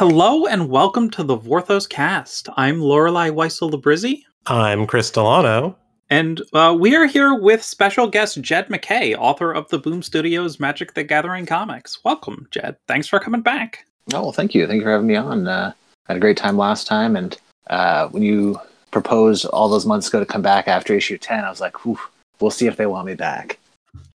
Hello and welcome to the Vorthos cast. I'm Lorelei Weissel Labrizzi. I'm Chris Delano. And uh, we are here with special guest Jed MacKay, author of the Boom Studios Magic the Gathering comics. Welcome, Jed. Thanks for coming back. Oh, well, thank you. Thank you for having me on. Uh, I had a great time last time. And uh, when you proposed all those months ago to come back after issue 10, I was like, we'll see if they want me back.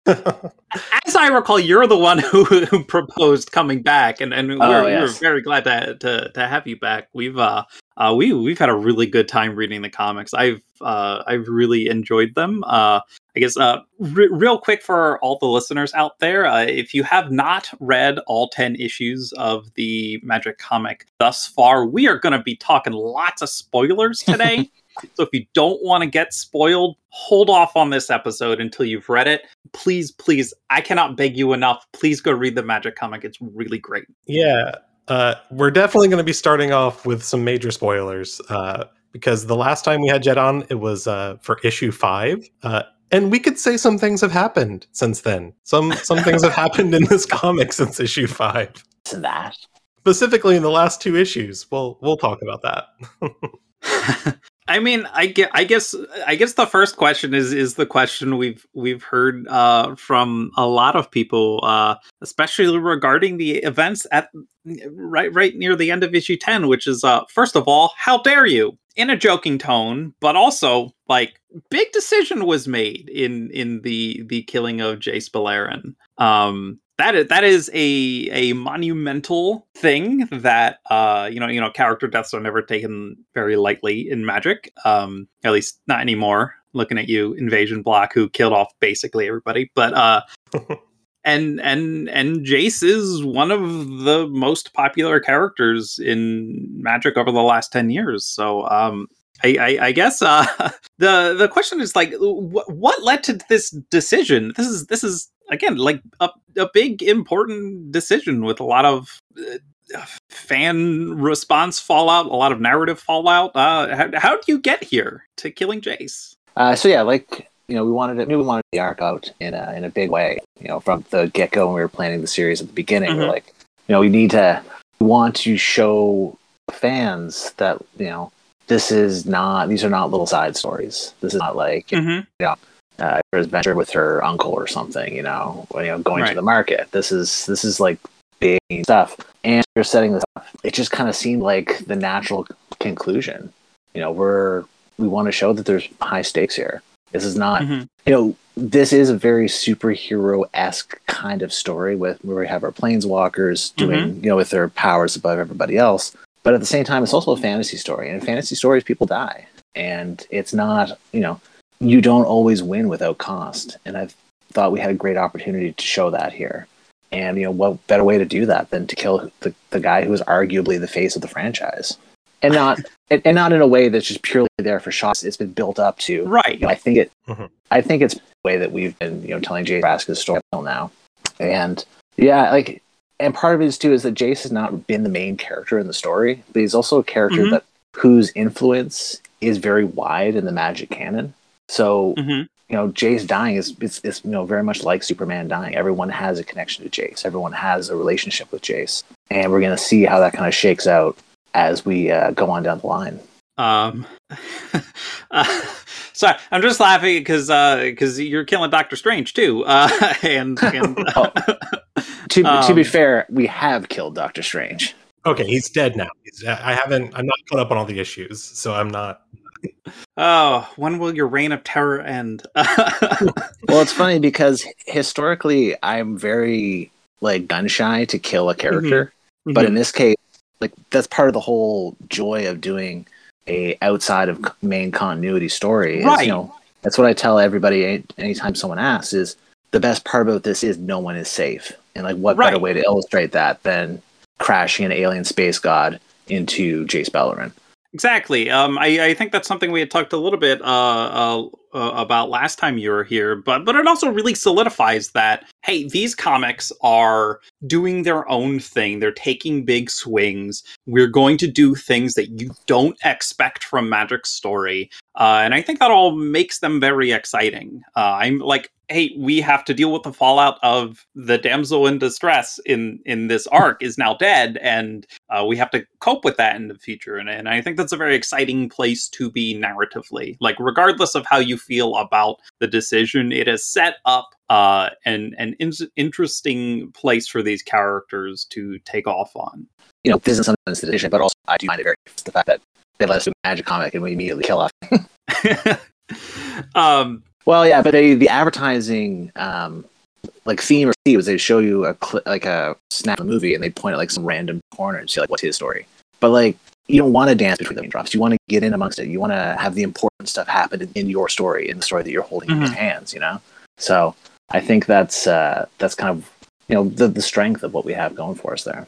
As I recall, you're the one who, who proposed coming back, and, and we're, oh, yes. we're very glad to, to to have you back. We've uh, uh we we've had a really good time reading the comics. I've uh I've really enjoyed them. Uh, I guess uh, re- real quick for all the listeners out there, uh, if you have not read all ten issues of the Magic comic thus far, we are going to be talking lots of spoilers today. So if you don't want to get spoiled, hold off on this episode until you've read it. Please, please, I cannot beg you enough. Please go read the Magic comic. It's really great. Yeah. Uh, we're definitely going to be starting off with some major spoilers uh, because the last time we had Jed on, it was uh, for issue five. Uh, and we could say some things have happened since then. Some some things have happened in this comic since issue five. To That specifically in the last two issues. We'll we'll talk about that. I mean, I get, I guess, I guess the first question is is the question we've we've heard uh, from a lot of people, uh, especially regarding the events at right right near the end of issue ten, which is uh, first of all, how dare you? In a joking tone, but also like big decision was made in in the the killing of Jace Beleren. Um, that is that is a a monumental thing that uh you know you know character deaths are never taken very lightly in magic um at least not anymore. Looking at you invasion block who killed off basically everybody. But uh and and and jace is one of the most popular characters in magic over the last 10 years. So um I, I, I guess uh, the the question is like, wh- what led to this decision? This is this is again like a, a big important decision with a lot of uh, fan response fallout, a lot of narrative fallout. Uh, how, how do you get here to killing Jace? Uh, so yeah, like you know, we wanted it. We wanted the arc out in a in a big way. You know, from the get go when we were planning the series at the beginning, mm-hmm. we're like, you know, we need to we want to show fans that you know this is not these are not little side stories. This is not like mm-hmm. you know uh, her adventure with her uncle or something, you know, you know, going right. to the market. This is this is like big stuff, and you're setting this up. It just kind of seemed like the natural conclusion. You know, we're we want to show that there's high stakes here. This is not, mm-hmm. you know, this is a very superhero esque kind of story with where we have our planeswalkers doing, mm-hmm. you know, with their powers above everybody else. But at the same time, it's also a fantasy story, and in fantasy stories, people die, and it's not, you know, you don't always win without cost. And I thought we had a great opportunity to show that here. And you know, what better way to do that than to kill the, the guy who is arguably the face of the franchise, and not and, and, not in a way that's just purely there for shots. It's been built up to right. You know, I think it. Mm-hmm. I think it's the way that we've been you know telling Jace Vraska's story until now, and yeah, like, and part of it is too is that Jace has not been the main character in the story, but he's also a character mm-hmm. that whose influence is very wide in the Magic canon. So mm-hmm. you know, Jace dying is it's, it's you know very much like Superman dying. Everyone has a connection to Jace. Everyone has a relationship with Jace, and we're going to see how that kind of shakes out as we uh, go on down the line. Um, uh, sorry, I'm just laughing because because uh, you're killing Doctor Strange too, uh, and, and oh. to um, to be um, fair, we have killed Doctor Strange. Okay, he's dead now. He's, I haven't. I'm not caught up on all the issues, so I'm not oh, when will your reign of terror end? well, it's funny because historically, I'm very like gun shy to kill a character, mm-hmm. but mm-hmm. in this case, like that's part of the whole joy of doing a outside of main continuity story. Is, right. You know, that's what I tell everybody anytime someone asks is the best part about this is no one is safe. And like what right. better way to illustrate that than crashing an alien space god into Jace Beleren? Exactly. Um, I, I, think that's something we had talked a little bit uh, uh, uh, about last time you were here, but but it also really solidifies that hey, these comics are doing their own thing. They're taking big swings. We're going to do things that you don't expect from Magic Story, uh, and I think that all makes them very exciting. Uh, I'm like hey, we have to deal with the fallout of the damsel in distress in in this arc is now dead, and uh, we have to cope with that in the future. And, and I think that's a very exciting place to be narratively. Like, regardless of how you feel about the decision, it has set up uh, an an in- interesting place for these characters to take off on. You know, this is sometimes the decision, but also I do find it very the fact that they let us do a magic comic and we immediately kill off. um, well, yeah, but they, the advertising um, like theme or theme was they show you a cl- like a snap of a movie and they point at like some random corner and say like, "What's his story?" But like, you don't want to dance between the drops. You want to get in amongst it. You want to have the important stuff happen in, your story, in the story that you're holding mm-hmm. in your hands. You know. So I think that's uh, that's kind of you know the the strength of what we have going for us there.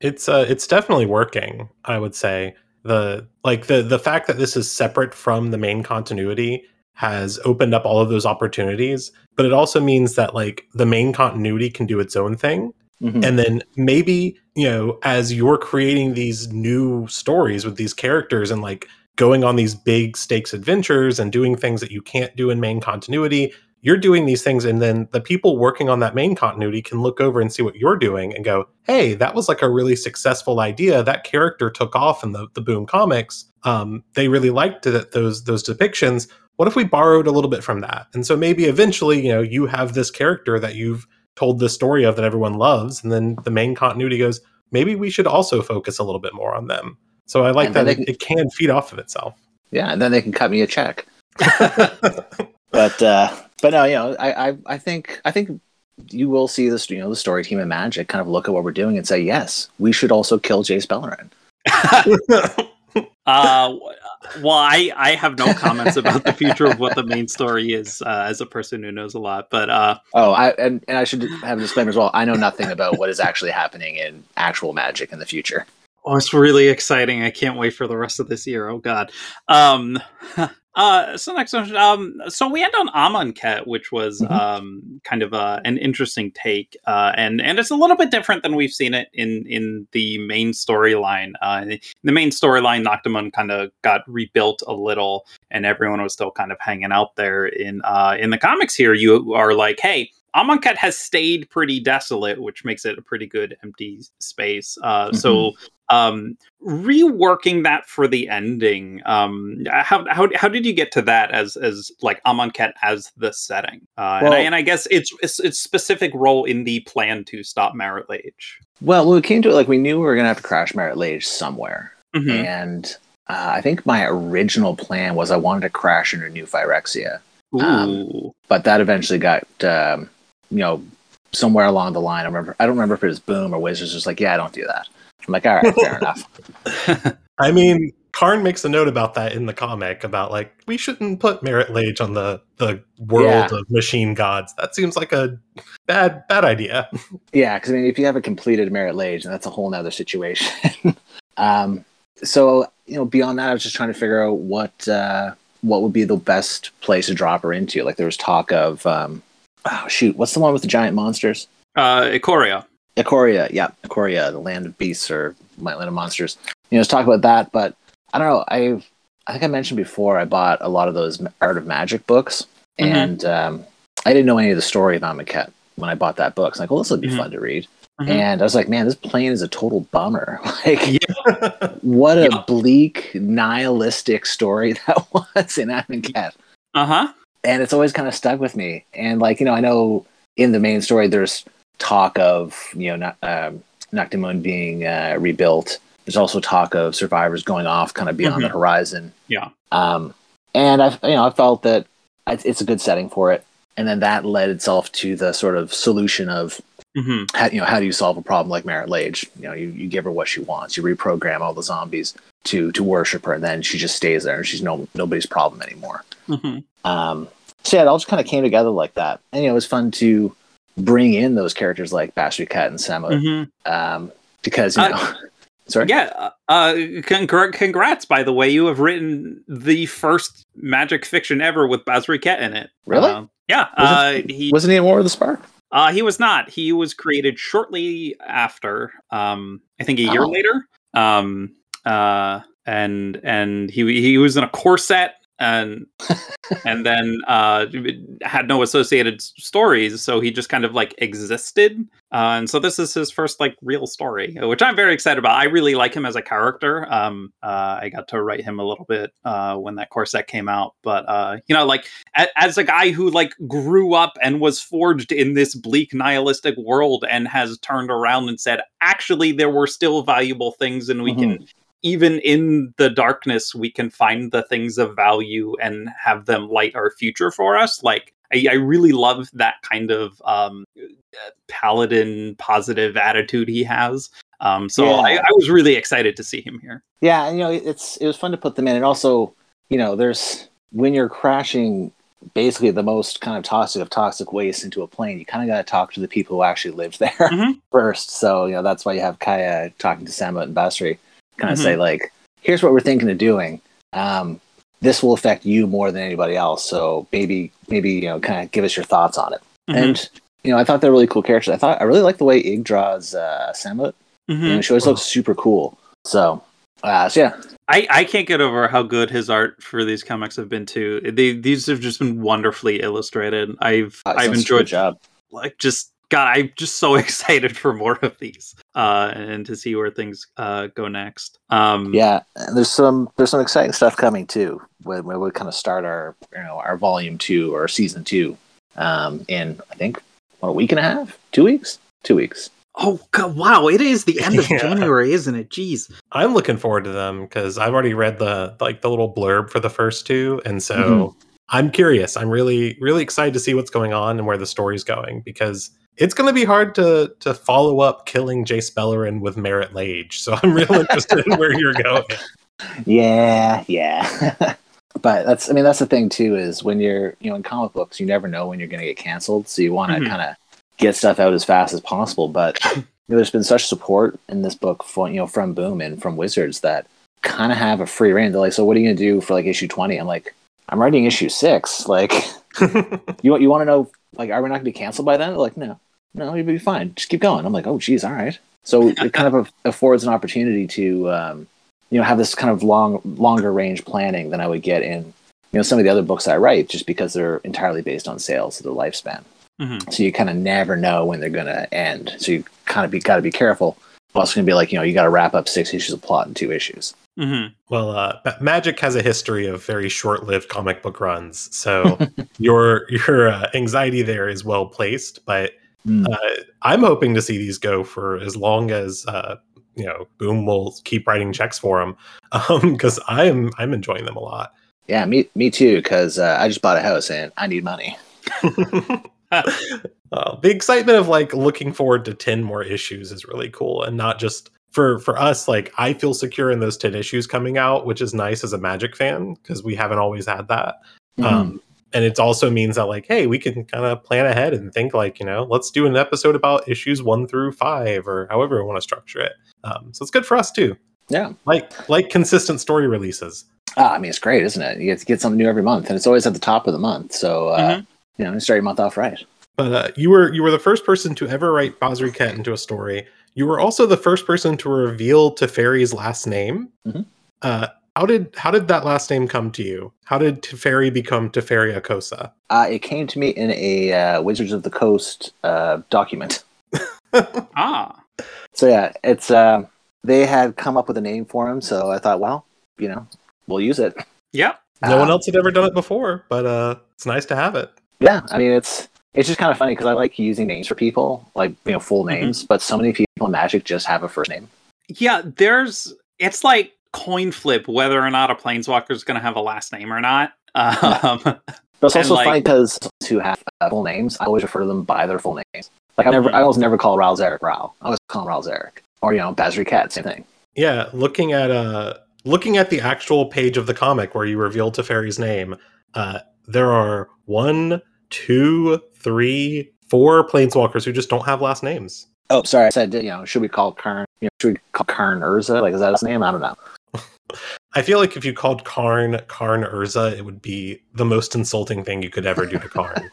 It's uh, it's definitely working. I would say the like the the fact that this is separate from the main continuity has opened up all of those opportunities but it also means that like the main continuity can do its own thing mm-hmm. and then maybe you know as you're creating these new stories with these characters and like going on these big stakes adventures and doing things that you can't do in main continuity you're doing these things and then the people working on that main continuity can look over and see what you're doing and go hey that was like a really successful idea that character took off in the, the boom comics um, they really liked those those depictions what if we borrowed a little bit from that? And so maybe eventually, you know, you have this character that you've told the story of that everyone loves, and then the main continuity goes, maybe we should also focus a little bit more on them. So I like and that it, can, it can feed off of itself. Yeah, and then they can cut me a check. but uh but no, you know, I, I I think I think you will see this, you know, the story team and Magic kind of look at what we're doing and say, yes, we should also kill Jace Beleren. uh, well, I, I have no comments about the future of what the main story is uh, as a person who knows a lot. But uh, oh, I and, and I should have a disclaimer as well. I know nothing about what is actually happening in actual Magic in the future. Oh, it's really exciting! I can't wait for the rest of this year. Oh God. Um, Uh, so next one, um, so we end on Amonkhet, which was mm-hmm. um, kind of uh, an interesting take, uh, and and it's a little bit different than we've seen it in in the main storyline. Uh, the main storyline, Naktamun kind of got rebuilt a little, and everyone was still kind of hanging out there. In uh, in the comics here, you are like, hey, Amonkhet has stayed pretty desolate, which makes it a pretty good empty space. Uh, mm-hmm. So um, reworking that for the ending, um, how, how how did you get to that as as like Amonkhet as the setting? Uh, well, and, I, and I guess it's, it's its specific role in the plan to stop Marit Lage. Well, when we came to it, like we knew we were gonna have to crash Marit Lage somewhere, mm-hmm. and uh, I think my original plan was I wanted to crash into New Phyrexia. Um, but that eventually got um, you know somewhere along the line. I remember I don't remember if it was Boom or Wizards just like yeah, I don't do that. I'm like, all right, fair enough. I mean, Karn makes a note about that in the comic about like we shouldn't put Marit Lage on the the world yeah. of machine gods. That seems like a bad bad idea. Yeah, because I mean, if you have a completed Marit Lage, then that's a whole nother situation. um, so you know, beyond that, I was just trying to figure out what uh, what would be the best place to drop her into. Like there was talk of, um, oh shoot, what's the one with the giant monsters? Uh, Ikoria. Ikoria, yeah, Ikoria, the land of beasts or land of monsters. You know, let's talk about that. But I don't know. I I think I mentioned before I bought a lot of those Art of Magic books, mm-hmm. and um, I didn't know any of the story of Amonkhet when I bought that book. It's like, well, this would be mm-hmm. fun to read. Mm-hmm. And I was like, man, this plane is a total bummer. like, yeah. what a yeah. bleak, nihilistic story that was in Amonkhet. Uh huh. And it's always kind of stuck with me. And like, you know, I know in the main story, there's talk of you know not, um, Naktamun being uh, rebuilt. There's also talk of survivors going off kind of beyond mm-hmm. the horizon. Yeah. Um, and I, you know, I felt that it's a good setting for it. And then that led itself to the sort of solution of, mm-hmm. how, you know, how do you solve a problem like Marit Lage? You know, you, you give her what she wants. You reprogram all the zombies to to worship her, and then she just stays there, and she's no nobody's problem anymore. Mm-hmm. Um, so yeah, it all just kind of came together like that, and you know, it was fun to bring in those characters like Basri Ket and Samut, mm-hmm. um, because you know, Sorry. Yeah. Uh, uh, congr- congrats, by the way. You have written the first magic fiction ever with Basri Ket in it. Really? Uh, yeah. Uh, he Wasn't he in War of the Spark? uh, he was not. He was created shortly after. Um, I think a year Oh. later. Um, uh, and and he he was in a core set and and then uh had no associated stories so he just kind of like existed. Uh, and so this is his first like real story which i'm very excited about. I really like him as a character. Um uh i got to write him a little bit uh when that core set came out but uh you know like a- as a guy who like grew up and was forged in this bleak nihilistic world and has turned around and said actually there were still valuable things and we can even in the darkness we can find the things of value and have them light our future for us like i, I really love that kind of um paladin positive attitude he has um so Yeah. I, I was really excited to see him here Yeah, and you know, it's it was fun to put them in, and also, you know, there's when you're crashing basically the most kind of toxic of toxic waste into a plane, you kind of got to talk to the people who actually lived there Mhm. first. So you know that's why you have Kaya talking to Samut and Basri, kind of Mhm. say like, "Here's what we're thinking of doing. Um, this will affect you more than anybody else. So maybe maybe you know, kind of give us your thoughts on it." Mhm. And you know, I thought they're really cool characters. I thought I really like the way Ig draws uh, Samut. Mhm. You know, she always looks super cool. So, uh, so yeah, I, I can't get over how good his art for these comics have been too. They, these have just been wonderfully illustrated. I've uh, I've enjoyed job. like just God, I'm just so excited for more of these uh, and to see where things uh, go next. Um, Yeah, and there's some there's some exciting stuff coming too. When, when we kind of start our you know our volume two or season two um, in I think what, a week and a half, two weeks, two weeks. Oh God, wow! It is the end of Yeah. January, isn't it? Jeez. I'm looking forward to them because I've already read the like the little blurb for the first two, and so Mhm. I'm curious. I'm really really excited to see what's going on and where the story's going because it's going to be hard to to follow up killing Jace Beleren with Marit Lage. So I'm real interested in where you're going. Yeah, yeah. but that's I mean that's the thing too is when you're you know in comic books you never know when you're going to get canceled, so you want to Mhm. kind of get stuff out as fast as possible. But you know, there's been such support in this book for you know from Boom and from Wizards that kind of have a free reign. They're like, so what are you going to do for like issue twenty? I'm like, I'm writing issue six. Like, you want you want to know like are we not going to be canceled by then? They're like, no, no, you'll be fine. Just keep going. I'm like, oh, geez, all right. So it kind of affords an opportunity to um, you know have this kind of long longer range planning than I would get in you know some of the other books I write just because they're entirely based on sales of the lifespan. Mhm. So you kind of never know when they're going to end. So you kind of be got to be careful. Also, going to be like you know you got to wrap up six issues of plot in two issues. hmm Well, uh, Magic has a history of very short-lived comic book runs, so your your uh, anxiety there is well placed. But Mm. uh, I'm hoping to see these go for as long as uh, you know Boom will keep writing checks for them, because I'm I'm enjoying them a lot. Yeah, me me too. Because uh, I just bought a house and I need money. Uh, the excitement of like looking forward to 10 more issues is really cool and not just for for us like i feel secure in those 10 issues coming out which is nice as a magic fan because we haven't always had that Mm-hmm. um and it also means that like hey we can kind of plan ahead and think like you know let's do an episode about issues one through five or however we want to structure it um so it's good for us too Yeah. like like consistent story releases Ah, I mean, it's great, isn't it? You get to get something new every month, and it's always at the top of the month. So uh, Mhm. you know, you start your month off right. But uh, you were you were the first person to ever write Basri Ket into a story. You were also the first person to reveal Teferi's last name. Mhm. Uh, how did how did that last name come to you? How did Teferi become Teferi Akosa? Uh, it came to me in a uh, Wizards of the Coast uh, document. Ah. So yeah, it's uh, they had come up with a name for him. So I thought, well, you know, we'll use it. Yeah. No one Um, else had ever done it before, but uh, it's nice to have it. Yeah, I mean, it's it's just kind of funny because I like using names for people, like you know, full Mhm. names. But so many people in Magic just have a first name. Yeah, there's it's like coin flip whether or not a planeswalker is going to have a last name or not. Um, But it's also like- funny because who have uh, full names, I always refer to them by their full names. Like I never. I always never call Ral Zarek Ral. I always call him Ral Zarek, or you know, Basri Ket, same thing. Yeah, looking at uh looking at the actual page of the comic where you reveal Teferi's name, uh, there are one, two, three, four planeswalkers who just don't have last names. Oh, sorry, I said you know, should we call Karn you know, should we call Karn Urza? Like, is that his name? I don't know. I feel like if you called Karn Karn Urza, it would be the most insulting thing you could ever do to Karn.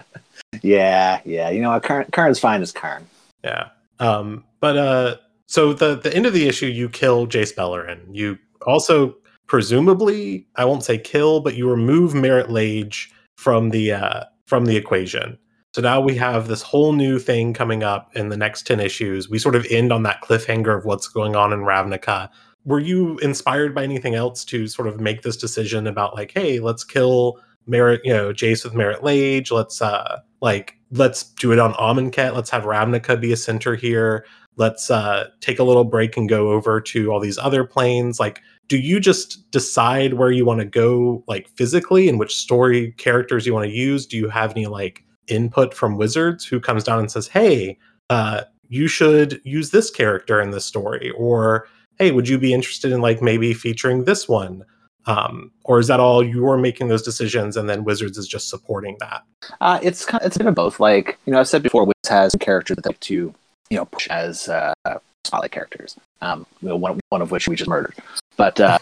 yeah, yeah. You know what? Karn, Karn's fine as Karn. Yeah. Um, but uh, so the the end of the issue, you kill Jace Beleren. You also presumably, I won't say kill, but you remove Marit Lage from the uh, from the equation. So now we have this whole new thing coming up in the next 10 issues. We sort of end on that cliffhanger of what's going on in Ravnica. Were you inspired by anything else to sort of make this decision about like, hey, let's kill Marit, you know, Jace with Marit Lage. Let's uh like let's do it on Amonkhet. Let's have Ravnica be a center here. Let's uh take a little break and go over to all these other planes. Like, do you just decide where you want to go like physically and which story characters you want to use? Do you have any like input from Wizards who comes down and says, "Hey, uh, you should use this character in this story," or "Hey, would you be interested in like maybe featuring this one?" Um, or is that all you're making those decisions and then Wizards is just supporting that? Uh, it's kind of, it's a bit of both. Like you know, I've said before, Wizards has characters that they like to you know push as uh, spotlight characters. Um, you know, one one of which we just murdered. But uh,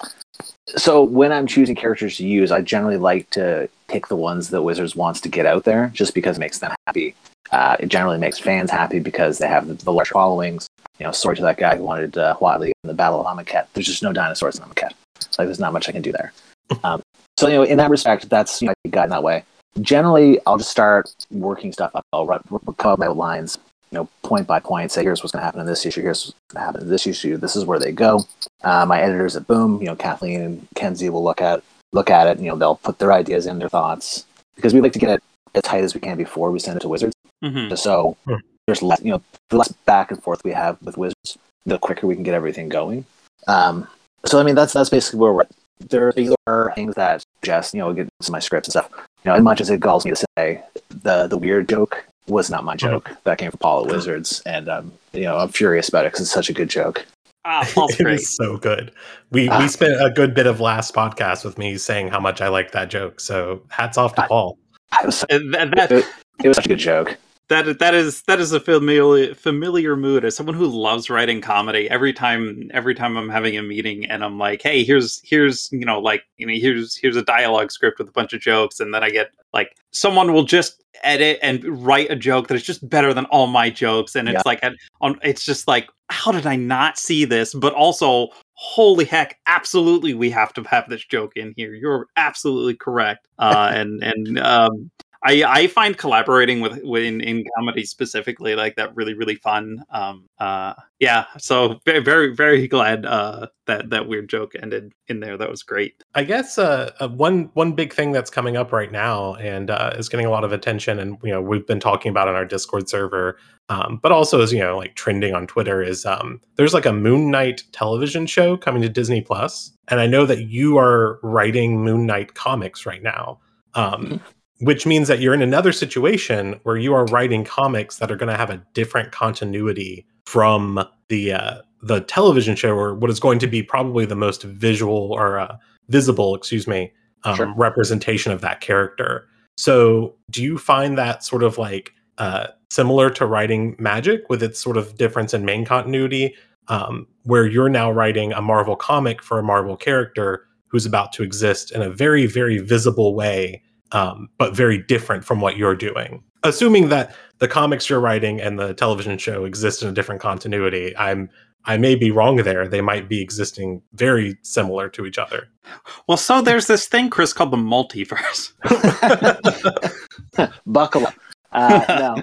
so when I'm choosing characters to use, I generally like to pick the ones that Wizards wants to get out there, just because it makes them happy. Uh, it generally makes fans happy because they have the, the large followings. You know, sorry to that guy who wanted uh, Huatli in the Battle of Amonkhet. There's just no dinosaurs in Amonkhet. So like, there's not much I can do there. Um, so you know, in that respect, that's you know, guide in that way. Generally, I'll just start working stuff up. I'll write, come up my lines, you know, point by point. Say, here's what's going to happen in this issue. Here's what's going to happen in this issue. This is where they go. Uh, my editors at Boom, you know, Kathleen and Kenzie will look at look at it. And, you know, they'll put their ideas in, their thoughts, because we like to get it as tight as we can before we send it to Wizards. Mhm. Just so Hmm. There's less, you know, the less back and forth we have with Wizards, the quicker we can get everything going. Um, so I mean, that's that's basically where we're. There are things that suggest, you know, get some of my scripts and stuff. You know, as much as it galls me to say, the the weird joke was not my joke. That came from Paul at Wizards, and um, you know, I'm furious about it because it's such a good joke. Ah, Paul's It great. is so good. We Ah. we spent a good bit of last podcast with me saying how much I like that joke. So hats off to Ah. Paul. It was, And that, that, it, it was such a good joke. That that is that is a familiar familiar mood. As someone who loves writing comedy every time every time i'm having a meeting and i'm like hey here's here's you know like you know here's here's a dialogue script with a bunch of jokes and then i get like someone will just edit and write a joke that is just better than all my jokes and it's Yeah. like on it's just like how did i not see this? But also holy heck absolutely we have to have this joke in here. You're absolutely correct uh and and um I, I find collaborating with, with in, in comedy specifically like that really really fun. Um, uh, yeah, so very very very glad uh, that that weird joke ended in there. That was great. I guess uh, uh, one one big thing that's coming up right now and uh, is getting a lot of attention, and you know we've been talking about on our Discord server, um, but also is you know like trending on Twitter is um, there's like a Moon Knight television show coming to Disney Plus, and I know that you are writing Moon Knight comics right now. Um, which means that you're in another situation where you are writing comics that are going to have a different continuity from the uh, the television show or what is going to be probably the most visual or uh, visible, excuse me, um, Sure. representation of that character. So, do you find that sort of like uh, similar to writing Magic with its sort of difference in main continuity, um, where you're now writing a Marvel comic for a Marvel character who's about to exist in a very, very visible way, um, but very different from what you're doing? Assuming that the comics you're writing and the television show exist in a different continuity, I'm I may be wrong there. They might be existing very similar to each other. Well, so there's this thing, Chris, called the multiverse. Buckle up. Uh,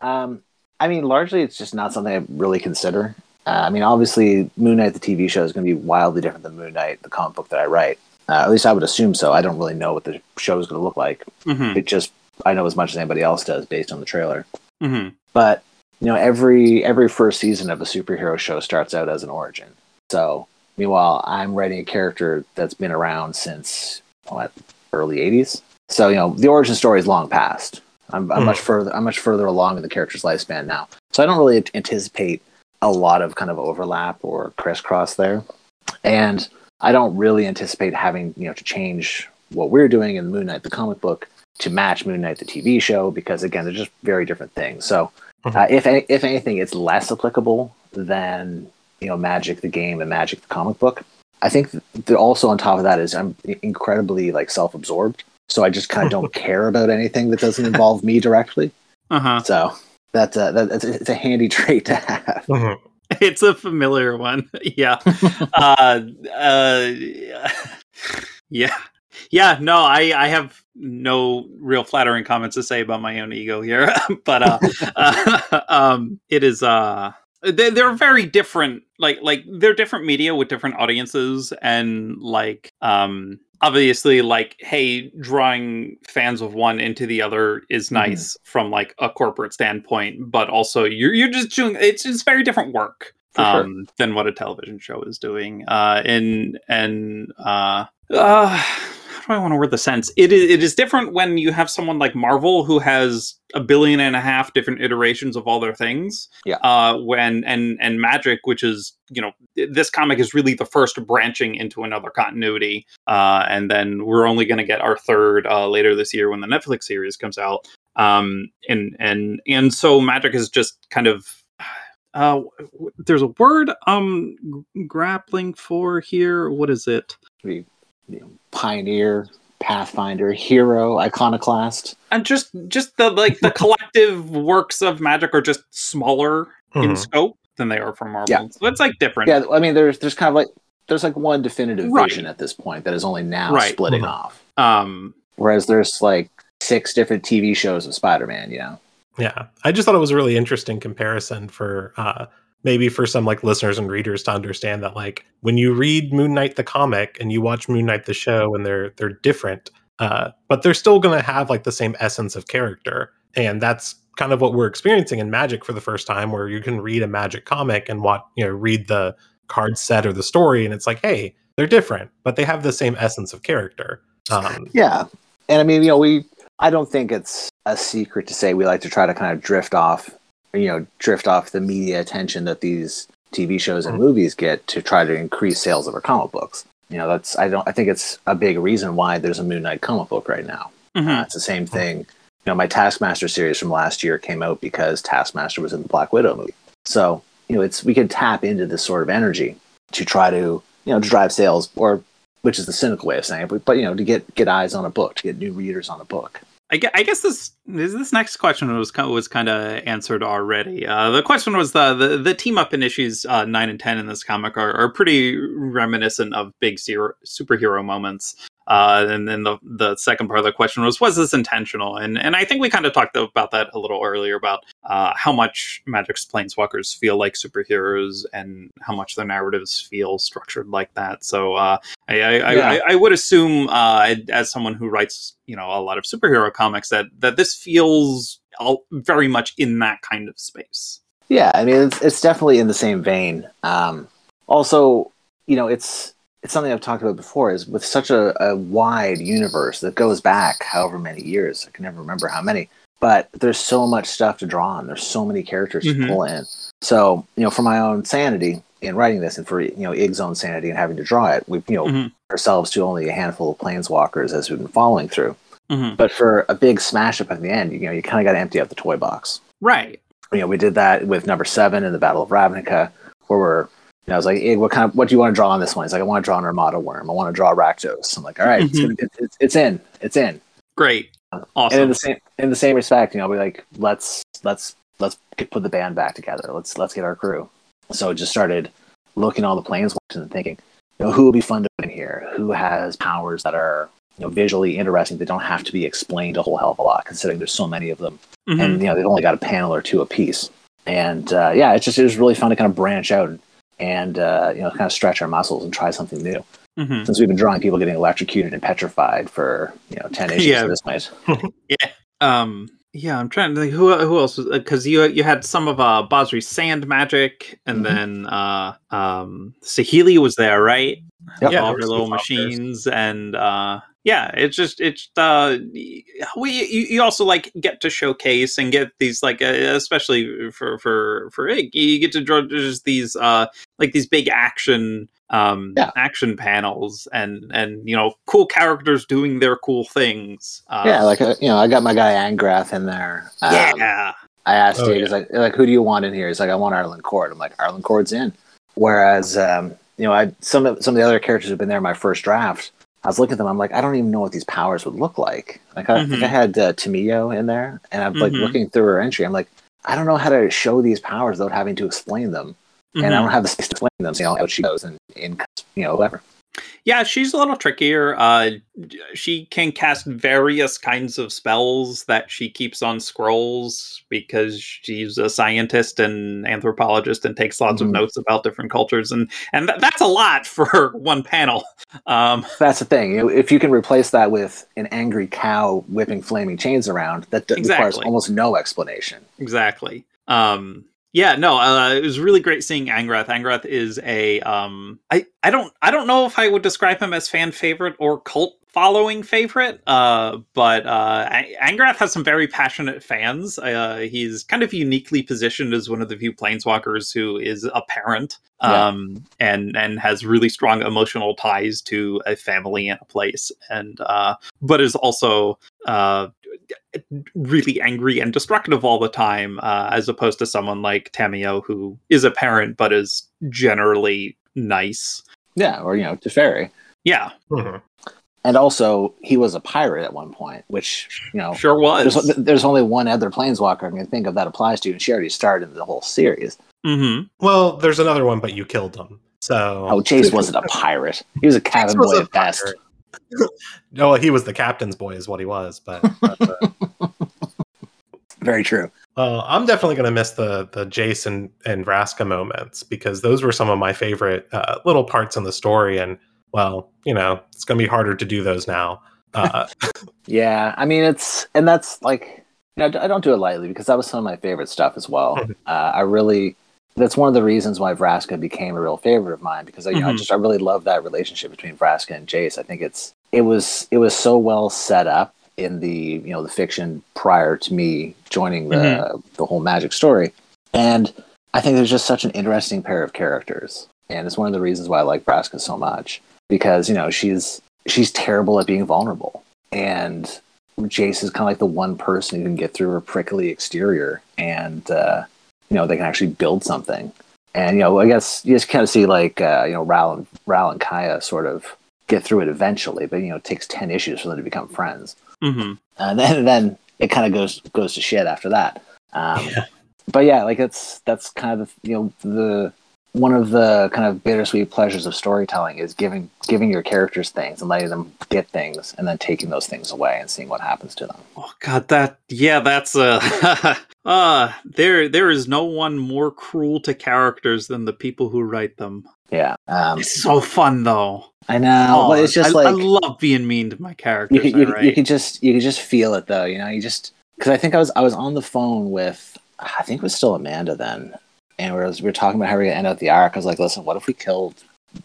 no. Um, I mean, largely it's just not something I really consider. Uh, I mean, obviously, Moon Knight, the TV show, is going to be wildly different than Moon Knight, the comic book that I write. Uh, at least I would assume so. I don't really know what the show is going to look like. hmm It just, I know as much as anybody else does based on the trailer. hmm But you know, every every first season of a superhero show starts out as an origin. So, meanwhile, I'm writing a character that's been around since what early '80s. So, you know, the origin story is long past. I'm, I'm Hmm. much further. I'm much further along in the character's lifespan now. So, I don't really anticipate a lot of kind of overlap or crisscross there, and I don't really anticipate having you know to change what we're doing in Moon Knight the comic book to match Moon Knight the TV show because again they're just very different things. So Mhm. uh, if any, if anything, it's less applicable than you know Magic the game and Magic the comic book. I think that also on top of that is I'm incredibly like self-absorbed, so I just kind of don't care about anything that doesn't involve me directly. Uh-huh. So that's a, that, it's, it's a handy trait to have. Mhm. It's a familiar one. yeah. uh uh yeah. Yeah, no, I I have no real flattering comments to say about my own ego here, but uh, uh um it is uh they they're very different like like they're different media with different audiences and like um obviously like hey drawing fans of one into the other is Mhm. nice from like a corporate standpoint but also you're you're just doing it's just very different work Sure. um than what a television show is doing uh and and uh uh how do I want to word the sense? It is it is different when you have someone like Marvel who has a billion and a half different iterations of all their things. Yeah. Uh when and and Magic, which is, you know, this comic is really the first branching into another continuity. Uh and then we're only gonna get our third uh later this year when the Netflix series comes out. Um and and and so Magic is just kind of uh there's a word I'm grappling for here. What is it? Be, you know, pioneer, pathfinder, hero, iconoclast. and just just the like the collective works of magic are just smaller in Mhm. scope than they are from marvel Yeah. so it's like different Yeah, I mean, there's there's kind of like there's like one definitive Right. vision at this point that is only now Right. splitting Mhm. off. um Whereas there's like six different TV shows of Spider-Man. You know, Yeah, I just thought it was a really interesting comparison for uh, maybe for some like listeners and readers to understand that like when you read Moon Knight the comic and you watch Moon Knight the show and they're they're different, uh, but they're still going to have like the same essence of character, and that's kind of what we're experiencing in Magic for the first time, where you can read a Magic comic and what you know read the card set or the story, and it's like, hey, they're different, but they have the same essence of character. Um, yeah, and I mean, you know, we I don't think it's a secret to say we like to try to kind of drift off, you know, drift off the media attention that these TV shows and Mhm. movies get to try to increase sales of our comic books. You know, that's I don't I think it's a big reason why there's a Moon Knight comic book right now. mhm. Uh, it's the same thing. You know, my Taskmaster series from last year came out because Taskmaster was in the Black Widow movie. So, you know, it's we can tap into this sort of energy to try to, you know, to drive sales or which is the cynical way of saying it, but, but you know, to get get eyes on a book, to get new readers on a book. I, gue- I guess this this next question was was kind of answered already. Uh, the question was the, the the team up in issues uh, nine and ten in this comic are, are pretty reminiscent of big zero, superhero moments. Uh, and then the the second part of the question was was this intentional? And and I think we kind of talked about that a little earlier about uh, how much Magic's planeswalkers feel like superheroes and how much their narratives feel structured like that. So uh, I, I, Yeah. I, I would assume, uh, as someone who writes, you know, a lot of superhero comics, that that this feels all, very much in that kind of space. Yeah, I mean, it's, it's definitely in the same vein. Um, also, you know, it's it's something I've talked about before. Is with such a, a wide universe that goes back however many years, I can never remember how many. But there's so much stuff to draw on. There's so many characters Mhm. to pull in. So, you know, for my own sanity in writing this, and for you know Ig's own sanity in having to draw it, we've you know Mhm. ourselves to only a handful of planeswalkers as we've been following through. Mhm. But for a big smash up at the end, you know, you kind of got to empty out the toy box Right. you know, we did that with number seven in the Battle of Ravnica, where we're, know, I was like, hey, what kind of, what do you want to draw on this one? He's like, I want to draw an Armada Wurm. I want to draw Rakdos. I'm like, all right, it's, Mhm. gonna, it's, it's in, it's in. Great. And in Awesome. the same, in the same respect, you know, we like, let's, let's, let's get, put the band back together. Let's, let's get our crew. So just started looking at all the planes and thinking, you know, who will be fun to put in here? Who has powers that are, you know, visually interesting that don't have to be explained a whole hell of a lot, considering there's so many of them Mhm. and you know they've only got a panel or two a piece. And uh, yeah, it's just it was really fun to kind of branch out and, and uh, you know kind of stretch our muscles and try something new. Mhm. Since we've been drawing people getting electrocuted and petrified for you know ten issues Yeah. at this point. Um. Yeah, I'm trying to think who who else because you you had some of uh Basri's sand magic and Mhm. then uh um Saheeli was there right Yep. Yeah, all there her little machines and uh yeah it's just it's uh we you, you also like get to showcase and get these like uh, especially for for for Ig, you get to draw just these uh like these big action um Yeah. action panels and and you know cool characters doing their cool things uh, yeah, like uh, you know, I got my guy Angrath in there. Um, yeah I asked Oh, Jake, yeah. he's like, like, who do you want in here? He's like, I want Arlinn Kord. I'm like, Arlinn Kord's in. Whereas, um, you know, I some of some of the other characters who've been there in my first draft. I was looking at them. I'm like, I don't even know what these powers would look like. Like, I think Mhm. I had uh, Tamiyo in there, and I'm like Mhm. looking through her entry. I'm like, I don't know how to show these powers without having to explain them, and I Mhm. don't have the space to explain them. So, you know, out she goes and in, you know, whatever. Yeah, she's a little trickier. Uh, she can cast various kinds of spells that she keeps on scrolls because she's a scientist and anthropologist and takes lots Mhm. of notes about different cultures, and and th- that's a lot for one panel. Um, That's the thing. You if you can replace that with an angry cow whipping flaming chains around, that d- requires almost no explanation. exactly. Um, yeah, no, uh, it was really great seeing Angrath. Angrath is a um, I I don't I don't know if I would describe him as fan favorite or cult following favorite. Uh, but uh, Angrath has some very passionate fans. Uh, he's kind of uniquely positioned as one of the few planeswalkers who is a parent. Yeah. Um, and and has really strong emotional ties to a family and a place, and uh, but is also uh, really angry and destructive all the time, uh, as opposed to someone like Tamiyo, who is a parent but is generally nice. Yeah, or you know, Teferi. Yeah, Mhm. And also, he was a pirate at one point, which you know, sure was. there's, there's only one other planeswalker I can think of that applies to, and she already started the whole series. hmm Well, there's another one, but you killed him. So Oh, Jace wasn't a pirate; he was a cabin was boy at best. pirate. no, well, he was the captain's boy, is what he was. But, but, uh, Very true. uh, I'm definitely going to miss the the Jason and Vraska moments because those were some of my favorite uh, little parts in the story. And well, you know, it's going to be harder to do those now. Uh, Yeah, I mean, it's and that's like you know, I don't do it lightly because that was some of my favorite stuff as well. Uh, I really that's one of the reasons why Vraska became a real favorite of mine because you know I Mhm. just I really love that relationship between Vraska and Jace. I think it's it was it was so well set up in the you know the fiction prior to me joining the the whole magic story, and I think there's just such an interesting pair of characters, and it's one of the reasons why I like Vraska so much because you know she's she's terrible at being vulnerable. And Jace is kind of like the one person who can get through her prickly exterior, and uh, you know they can actually build something. And you know, I guess you just kind of see like uh, you know Ral and Ral and Kaya sort of get through it eventually, but you know it takes ten issues for them to become friends, hmm and then then it kind of goes goes to shit after that. Um, Yeah. But yeah, like that's that's kind of you know the one of the kind of bittersweet pleasures of storytelling is giving giving your characters things and letting them get things and then taking those things away and seeing what happens to them. Oh god, that yeah, that's uh, uh there there is no one more cruel to characters than the people who write them. Yeah. Um, It's so fun though. I know, Oh, but it's just I, like I love being mean to my you, characters. could- you, you write. could just you could just feel it though. You know, you just because I think I was I was on the phone with I think it was still Amanda then, and we were, we were talking about how we are gonna end out the arc. I was like, listen, what if we killed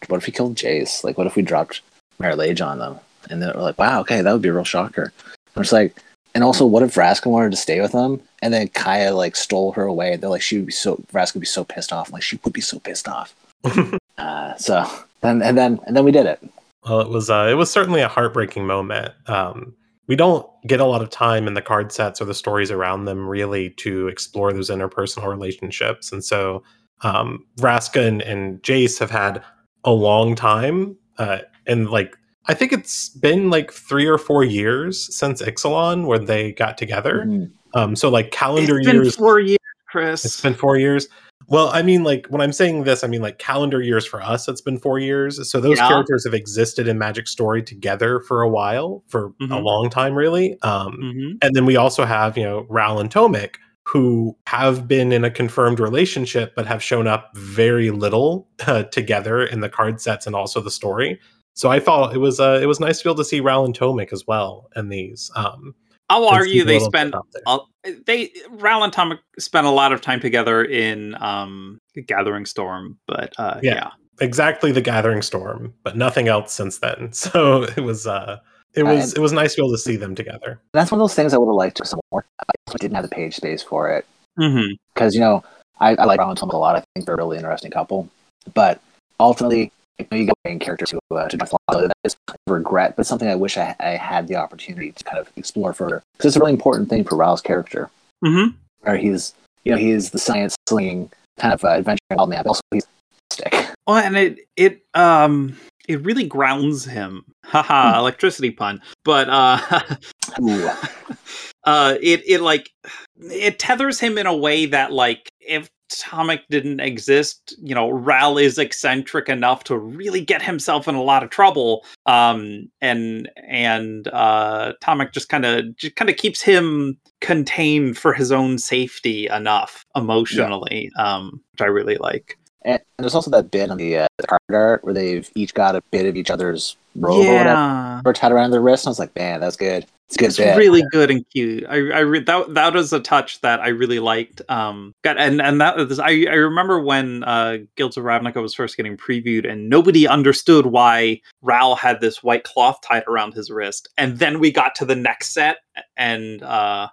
what if we killed Jace? Like, what if we dropped Marit Lage on them? And then we're like, wow, okay, that would be a real shocker. I'm just like, and also, what if Vraska wanted to stay with them, and then Kaya like stole her away? They're like, she would be so Vraska would be so pissed off. Like, she would be so pissed off. Uh, so and and then and then we did it. Well, it was uh, it was certainly a heartbreaking moment. Um, we don't get a lot of time in the card sets or the stories around them really to explore those interpersonal relationships, and so um, Vraska and, and Jace have had a long time, uh, and like I think it's been like three or four years since Ixalan where they got together. Mhm. Um, so like calendar It's been years. four years, Chris. It's been four years. Well, I mean, like when I'm saying this, I mean like calendar years for us. It's been four years. So those Yeah. characters have existed in Magic Story together for a while, for a Mhm. long time, really. Um, Mhm. And then we also have, you know, Ral and Tomik, who have been in a confirmed relationship, but have shown up very little uh, together in the card sets and also the story. So I thought it was uh, it was nice to be able to see Ral and Tomik as well in these. Um, I'll and argue they little bit spent out uh, they Ral and Tom spent a lot of time together in um Gathering Storm, but uh Yeah. yeah. exactly the Gathering Storm, but nothing else since then. So it was uh it Uh, was it was nice to be able to see them together. That's one of those things I would have liked to some more. I didn't have the page space for it. Mm-hmm. because you know I, I like Ron and Tom a lot. I think they're a really interesting couple, but ultimately, you, know, you get main characters who uh, to flaw. So that is regret, but something I wish I, I had the opportunity to kind of explore further because it's a really important thing for Ral's character. Mm-hmm. where he's you know he's the science slinging kind of uh, adventure man, but also he's stick. Well, and it it um it really grounds him. Haha, electricity pun. But uh uh it it like it tethers him in a way that like if Tomik didn't exist, you know, Ral is eccentric enough to really get himself in a lot of trouble. Um and and uh Tomik just kind of just kind of keeps him contained for his own safety enough emotionally. Um which I really like. And there's also that bit on the, uh, the card art where they've each got a bit of each other's robe or whatever or tied around their wrist. And I was like, man, that's good. It's good It's bit. really good and cute. I, I re- that that was a touch that I really liked. Um, got and and that was, I I remember when uh, Guilds of Ravnica was first getting previewed, and nobody understood why Ral had this white cloth tied around his wrist, and then we got to the next set, and uh,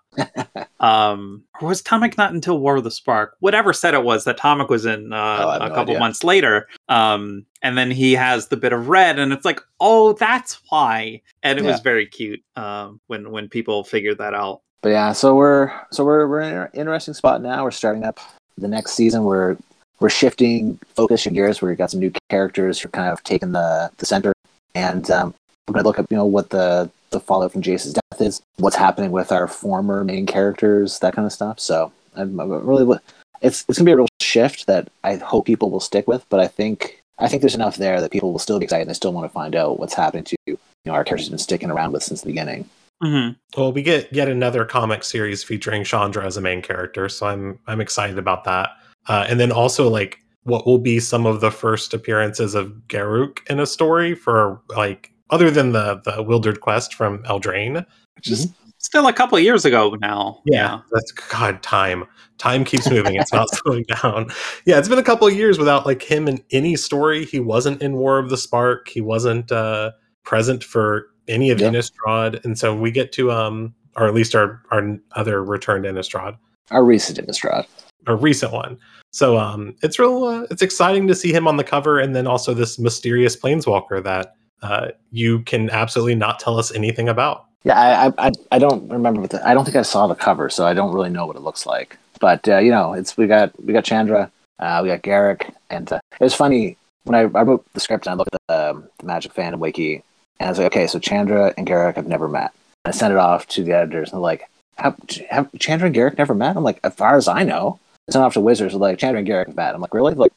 um, or was Tomik not until War of the Spark? Whatever set it was that Tomik was in uh, Oh, a no couple idea. months later. Um, and then he has the bit of red, and it's like, oh, that's why. And it Yeah. was very cute um, when when people figured that out. But yeah, so we're so we're we're in an interesting spot now. We're starting up the next season. We're we're shifting focus and gears. We've got some new characters who are kind of taking the the center, and um, we're going to look at you know what the the fallout from Jace's death is, what's happening with our former main characters, that kind of stuff. So I'm, I'm really it's it's going to be a real shift that I hope people will stick with. But I think I think there's enough there that people will still be excited and they still want to find out what's happening to you know our characters have been sticking around with since the beginning. hmm Well, we get yet another comic series featuring Chandra as a main character, so I'm I'm excited about that. Uh, and then also like what will be some of the first appearances of Garruk in a story for like other than the the Wildered Quest from Eldraine. Which is still a couple of years ago now. Yeah. That's God time. Time keeps moving. It's not slowing down. Yeah, it's been a couple of years without like him in any story. He wasn't in War of the Spark. He wasn't uh, present for any of Yeah. Innistrad, and so we get to um, or at least our our other returned Innistrad, Our recent Innistrad. a recent one. So um, it's real. Uh, it's exciting to see him on the cover, and then also this mysterious planeswalker that uh, you can absolutely not tell us anything about. Yeah, I, I, I- don't remember. The, I don't think I saw the cover, so I don't really know what it looks like. But uh, you know, it's we got we got Chandra, uh, we got Garruk, and uh, it was funny when I, I wrote the script and I looked at the, um, the Magic Fan Wiki, and I was like, okay, so Chandra and Garruk have never met. And I sent it off to the editors, and they're like, have, have Chandra and Garruk never met? I'm like, as far as I know, I sent off to Wizards, like Chandra and Garruk have met. I'm like, really? Like,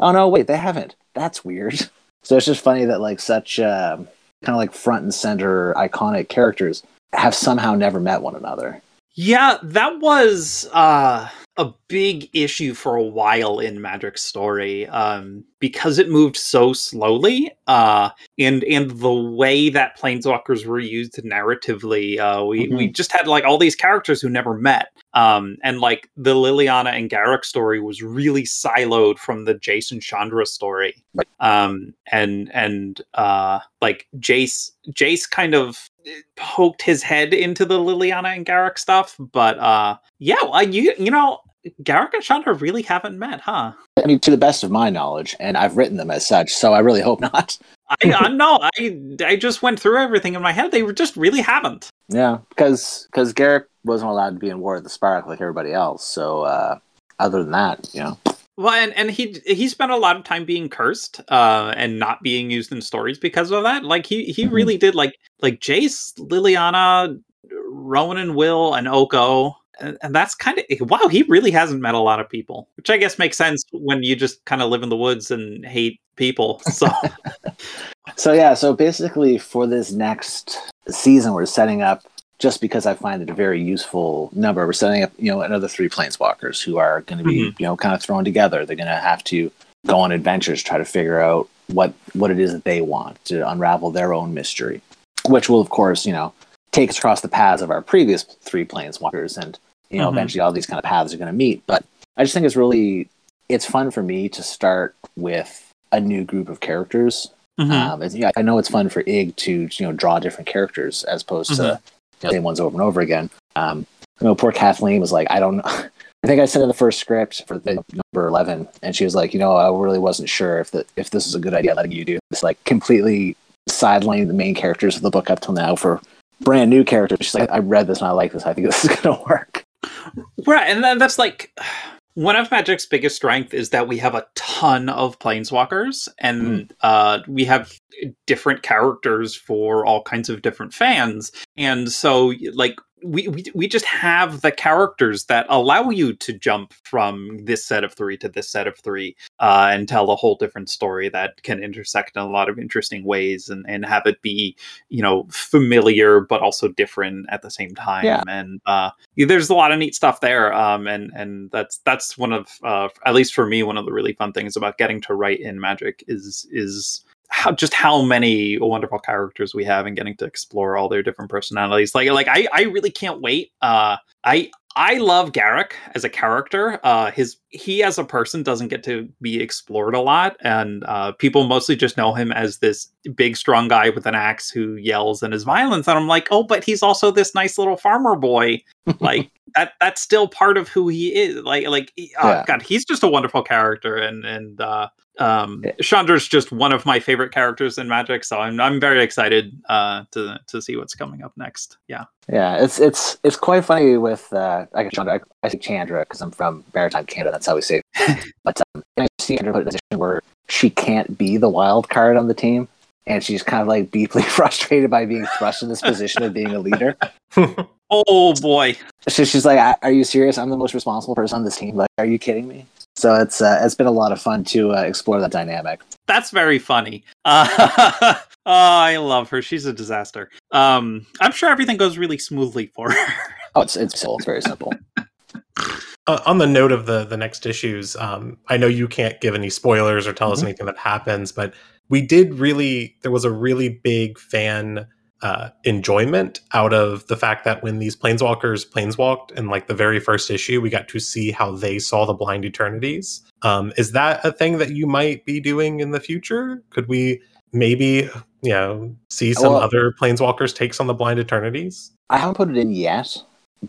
oh no, wait, they haven't. That's weird. So it's just funny that like such. Um, kind of like front and center iconic characters have somehow never met one another. Yeah, that was uh, a big issue for a while in Magic's story um, because it moved so slowly, uh, and and the way that planeswalkers were used narratively. Uh, we we just had like all these characters who never met, um, and like the Liliana and Garruk story was really siloed from the Jason Chandra story, um, and and uh, like Jace Jace kind of poked his head into the Liliana and Garruk stuff, but uh yeah, well, you you know, Garruk and Chandra really haven't met, huh? I mean, to the best of my knowledge, and I've written them as such, so I really hope not. I, I no, I I just went through everything in my head. They just really haven't. Yeah, because because Garruk wasn't allowed to be in War of the Spark like everybody else. So uh, other than that, you know, Well, and, and he he spent a lot of time being cursed, uh, and not being used in stories because of that. Like he he Mhm. really did like like Jace, Liliana, Rowan and Will, and Oko. And, and that's kind of eh, wow. He really hasn't met a lot of people, which I guess makes sense when you just kind of live in the woods and hate people. So So yeah, so basically for this next season, we're setting up just because I find it a very useful number. We're setting up, you know, another three planeswalkers who are going to be, mm-hmm. you know, kind of thrown together. They're going to have to go on adventures, try to figure out what what it is that they want to unravel their own mystery, which will, of course, you know, take us across the paths of our previous three planeswalkers, and you know, Mhm. eventually all these kind of paths are going to meet. But I just think it's really it's fun for me to start with a new group of characters Mhm. um, it's, yeah, I know it's fun for Ig to you know draw different characters as opposed to Mhm. you know, same ones over and over again. Um, you know, poor Kathleen was like, I don't know. I think I sent her the first script for the number eleven, and she was like, you know, I really wasn't sure if the if this is a good idea letting you do this. Like completely sidelining the main characters of the book up till now for brand new characters. She's like, I read this and I like this. I think this is gonna work. Right, and then that's like one of Magic's biggest strength is that we have a ton of planeswalkers, and mm. uh, we have different characters for all kinds of different fans, and so like we, we we just have the characters that allow you to jump from this set of three to this set of three uh, and tell a whole different story that can intersect in a lot of interesting ways and, and have it be you know familiar but also different at the same time yeah. and uh, there's a lot of neat stuff there um, and and that's that's one of uh, at least for me one of the really fun things about getting to write in magic is is how just how many wonderful characters we have and getting to explore all their different personalities. Like like I I really can't wait. Uh I I love Garruk as a character. Uh, his he as a person doesn't get to be explored a lot, and uh, people mostly just know him as this big, strong guy with an axe who yells and is violent. And I'm like, oh, but he's also this nice little farmer boy. like that that's still part of who he is. Like like uh, yeah. God, he's just a wonderful character, and and uh, um, Chandra's just one of my favorite characters in Magic, so I'm I'm very excited uh, to to see what's coming up next. Yeah, yeah, it's it's it's quite funny with uh, I guess Chandra. I, I say Chandra because I'm from Maritime Canada. That's how we say. It. but um, I see Chandra put in a position where she can't be the wild card on the team, and she's kind of like deeply frustrated by being thrust in this position of being a leader. oh boy! So she's like, "Are you serious? I'm the most responsible person on this team. Like, are you kidding me?" So it's uh, it's been a lot of fun to uh, explore that dynamic. That's very funny. Uh, oh, I love her. She's a disaster. Um, I'm sure everything goes really smoothly for her. oh, it's it's simple. It's very simple. Uh, on the note of the the next issues, um, I know you can't give any spoilers or tell mm-hmm. us anything that happens, but we did really. There was a really big fan uh, enjoyment out of the fact that when these planeswalkers planeswalked in like the very first issue, we got to see how they saw the blind eternities. Um, is that a thing that you might be doing in the future? Could we maybe, you know, see some well, other planeswalkers takes on the blind eternities? I haven't put it in yet,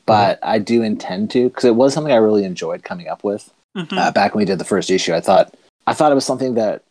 but mm-hmm. I do intend to because it was something I really enjoyed coming up with. Mm-hmm. Uh, back when we did the first issue, I thought I thought it was something that a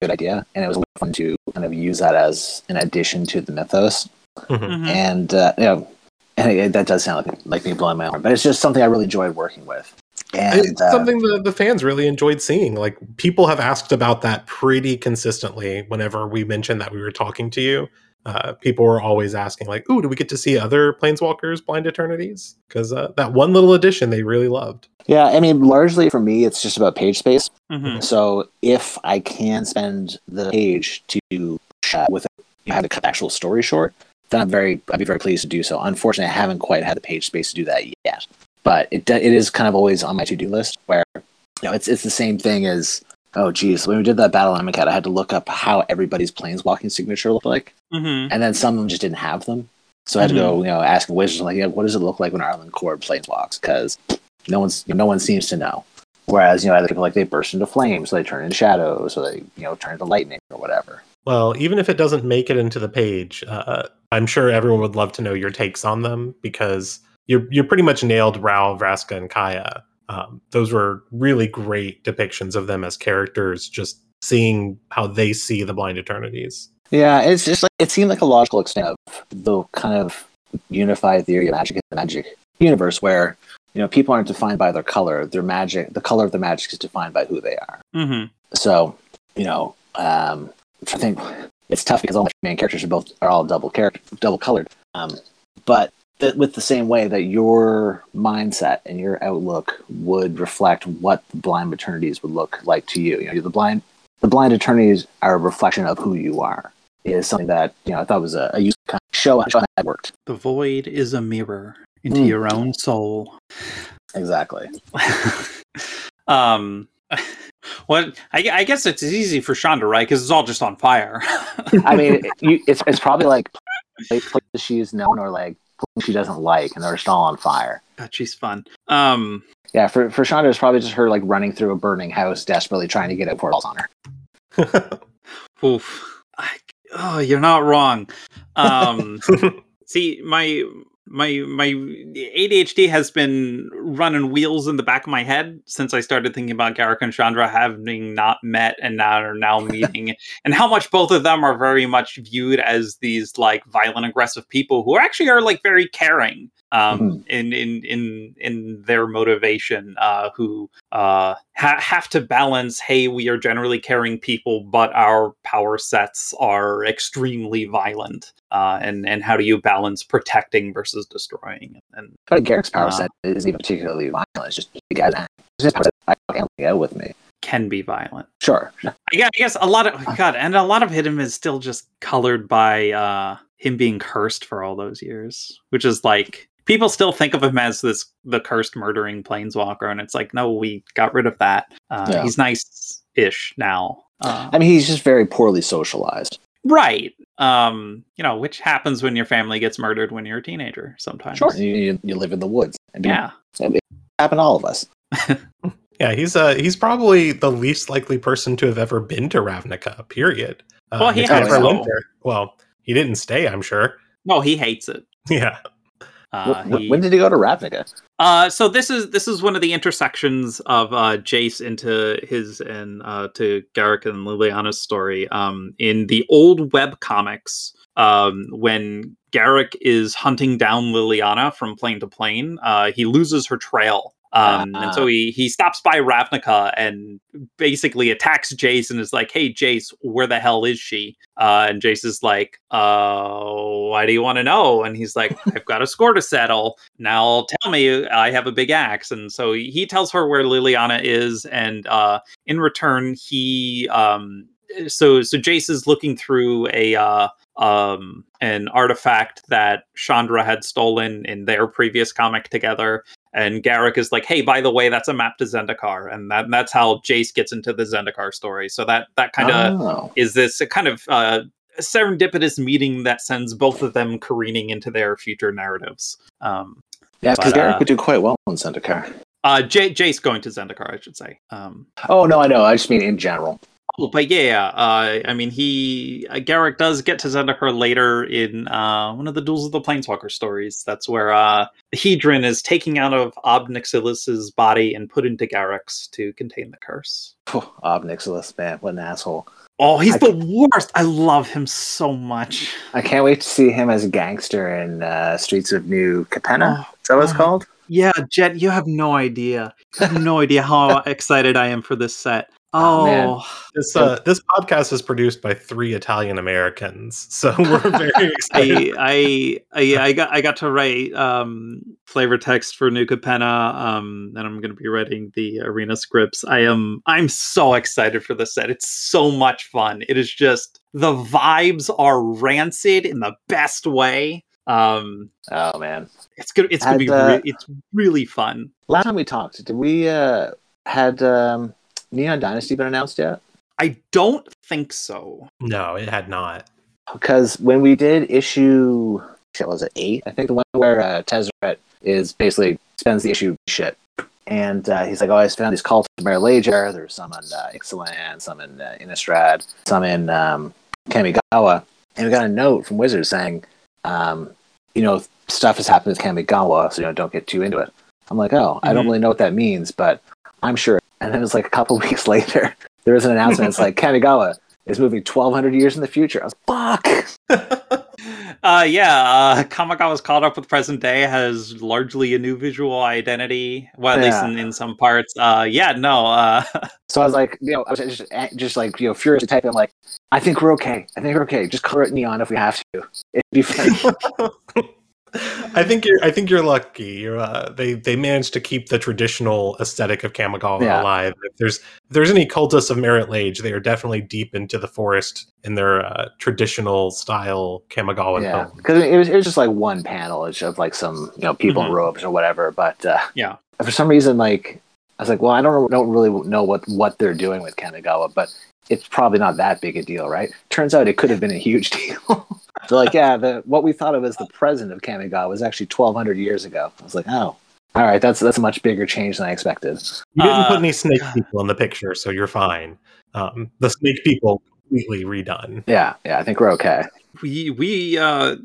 good idea, and it was fun to kind of use that as an addition to the mythos. Mm-hmm. mm-hmm. And uh, you know, and it, that does sound like, like me blowing my arm, but it's just something I really enjoyed working with. And it's uh, something that the fans really enjoyed seeing. Like people have asked about that pretty consistently whenever we mentioned that we were talking to you. Uh, people were always asking, like, "Ooh, do we get to see other Planeswalkers Blind Eternities?" Because uh, that one little addition they really loved. Yeah, I mean, largely for me, it's just about page space. Mm-hmm. So if I can spend the page to chat with, you have to cut the actual story short, then I'm very, I'd be very pleased to do so. Unfortunately, I haven't quite had the page space to do that yet. But it it is kind of always on my to do list where you know it's it's the same thing as oh geez when we did that battle Amonkhet, I had to look up how everybody's planeswalking signature looked like, mm-hmm. and then some of them just didn't have them. So I had mm-hmm. to go, mm-hmm. you know, asking wizards like, yeah, what does it look like when Arlinn Kord planeswalks? Because no one's no one seems to know. Whereas you know other people like they burst into flames, so they turn into shadows, or they you know turn into lightning or whatever. Well, even if it doesn't make it into the page, uh, I'm sure everyone would love to know your takes on them because you're you're pretty much nailed Ral, Vraska, and Kaya. Um, those were really great depictions of them as characters, just seeing how they see the blind eternities. Yeah, it's just like it seemed like a logical extent of the kind of unified theory of magic in the magic universe where you know people aren't defined by their color. Their magic the color of the magic is defined by who they are. Mm-hmm. so you know um, i think it's tough because all my main characters are both are all double character double colored. Um, but th- with the same way that your mindset and your outlook would reflect what the blind eternities would look like to you. You know the blind the blind eternities are a reflection of who you are. Is something that you know i thought was a, a useful kind of show how that worked. The void is a mirror into mm. your own soul. Exactly. um, well, I, I, guess it's easy for Chandra, right? Because it's all just on fire. I mean, you, it's it's probably like places she's known or like she doesn't like, and they're just all on fire. God, she's fun. Um, yeah, for for Chandra, it's probably just her like running through a burning house, desperately trying to get out portals on her. Oof. I, oh, you're not wrong. Um, see, my my my ADHD has been running wheels in the back of my head since I started thinking about Garruk and Chandra having not met and now are now meeting, and how much both of them are very much viewed as these like violent, aggressive people who actually are like very caring. Um, Mhm. in in in in their motivation, uh, who uh, ha- have to balance. Hey, we are generally caring people, but our power sets are extremely violent. Uh, and and how do you balance protecting versus destroying? And But Garruk's power Uh. set isn't even particularly violent. It's just the guy's act. His power set, I can't get with me. can be violent. Sure. I guess, I guess a lot of God, and a lot of him is still just colored by uh, him being cursed for all those years, which is like people still think of him as this the cursed murdering planeswalker, and it's like no, we got rid of that. Uh, Yeah. He's nice-ish now, uh, I mean, he's just very poorly socialized. right? Um, you know, which happens when your family gets murdered when you're a teenager. Sometimes, Sure. You, you, you live in the woods. And yeah. It happened to all of us. Yeah, he's uh he's probably the least likely person to have ever been to Ravnica. Period. Uh, Well, he except has for to. Winter. Well, he didn't stay. I'm sure. No, he hates it. Yeah. Uh, Wh- wh- he- when did he go to Ravnica? Uh, so this is this is one of the intersections of uh, Jace into his and uh, to Garruk and Liliana's story. Um, in the old web comics, um, when Garruk is hunting down Liliana from plane to plane, uh, he loses her trail. Um, and so he he stops by Ravnica and basically attacks Jace and is like, "Hey, Jace, where the hell is she?" Uh, and Jace is like, "Uh, why do you want to know?" And he's like, "I've got a score to settle. Now tell me, I have a big axe." And so he tells her where Liliana is, and uh, in return, he um, so so Jace is looking through a uh, um, an artifact that Chandra had stolen in their previous comic together. And Garruk is like, "Hey, by the way, that's a map to Zendikar," and that that's how Jace gets into the Zendikar story. So that that kind of Oh. is this a kind of uh, serendipitous meeting that sends both of them careening into their future narratives. Um, Yeah, because Garruk uh, would do quite well on Zendikar. uh, J- Jace going to Zendikar, I should say. Um, Oh, no, I know. I just mean in general. Oh, but yeah, uh, I mean, he uh, Garruk does get to Zendikar later in uh, one of the Duels of the Planeswalker stories. That's where uh, the Hedron is taking out of Ob Nixilis's body and put into Garruk's to contain the curse. Phew, Ob Nixilis, man, what an asshole. Oh, he's I- the worst. I love him so much. I can't wait to see him as a gangster in uh, Streets of New Capenna. Oh, Is that what it's oh. called? Yeah, Jed, you have no idea. You have no idea how excited I am for this set. Oh, Oh, man. This uh this podcast is produced by three Italian Americans, so we're very excited. I, I, I, I got, I got to write um, flavor text for New Capenna, um, and I'm going to be writing the arena scripts. I am, I'm so excited for this set. It's so much fun. It is just the vibes are rancid in the best way. Um, Oh, man. it's gonna, it's gonna be, uh, re- it's really fun. Last time we talked, did we uh, had um, Neon Dynasty been announced yet? I don't think so. no, it had not. Because when we did issue, shit, was it eight? I think the one where uh, Tezzeret is basically spends the issue shit. And uh, he's like, oh, I found these cults in Marit Lage. There's some in uh, Ixalan, some in uh, Innistrad, some in um, Kamigawa. And we got a note from Wizards saying, um, you know, stuff has happened with Kamigawa, so you know, don't get too into it. I'm like, oh, I don't Mhm. really know what that means, but I'm sure. And then it was like a couple weeks later, there was an announcement. It's like Kamigawa is moving 1,200 years in the future. I was fuck. Uh, yeah, uh, Kamigawa's caught up with present day, has largely a new visual identity, well, at least in, in some parts. Uh, yeah, no, uh, So I was like, you know, I was just, just like, you know, furiously typing. Like, I think we're okay. I think we're okay. Just color it neon if we have to. It'd be funny. I think you're. I think you're lucky. You're, uh, they they managed to keep the traditional aesthetic of Kamigawa Yeah. alive. If there's if there's any cultists of Marit Lage, they are definitely deep into the forest in their uh, traditional style Kamigawa yeah, because it was it was just like one panel of like some you know people in Mhm. robes or whatever. But uh, Yeah. for some reason, like I was like, well, I don't don't really know what what they're doing with Kamigawa, but it's probably not that big a deal, right? Turns out it could have been a huge deal. They're like, yeah, the what we thought of as the present of Kamigawa was actually 1,200 years ago. I was like, oh, all right, that's that's a much bigger change than I expected. You didn't Uh, put any snake people in the picture, so you're fine. Um, the snake people completely redone. Yeah, yeah, I think we're okay. we we uh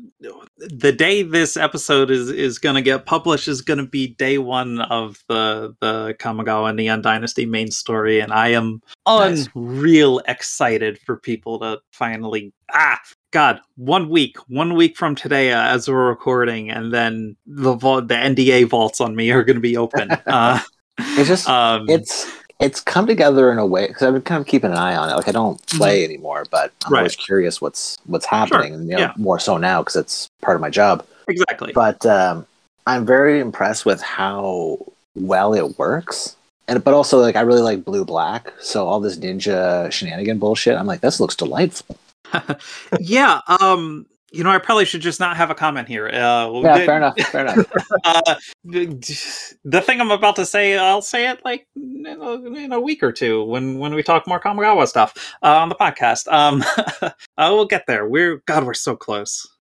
the day this episode is is going to get published is going to be day one of the the Kamigawa Neon Dynasty main story, and I am Nice. unreal excited for people to finally ah God one week one week from today uh, as we're recording, and then the vault, the NDA vaults on me are going to be open. uh, It's just um, it's it's come together in a way because I've been kind of keeping an eye on it. Like I don't play anymore, but I'm Mm-hmm. Right. always curious what's what's happening. and, you know, yeah. more so now because it's part of my job. exactly. But um, I'm very impressed with how well it works. And but also like I really like blue black. So all this ninja shenanigan bullshit, I'm like, this looks delightful. yeah. Um. You know, I probably should just not have a comment here. Uh, Yeah, fair enough. Fair enough. uh, the, thing I'm about to say, I'll say it like in a, in a week or two when when we talk more Kamigawa stuff uh, on the podcast. Um, uh, we'll get there. We're God, we're so close.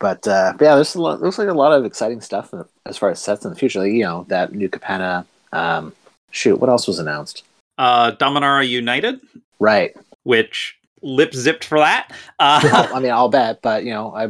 But uh, yeah, there's a lot, looks like a lot of exciting stuff as far as sets in the future. Like, you know, that new Capenna. Um, shoot, what else was announced? Uh, Dominaria United, Right. which lip zipped for that. Uh, Well, I mean, I'll bet, but you know, I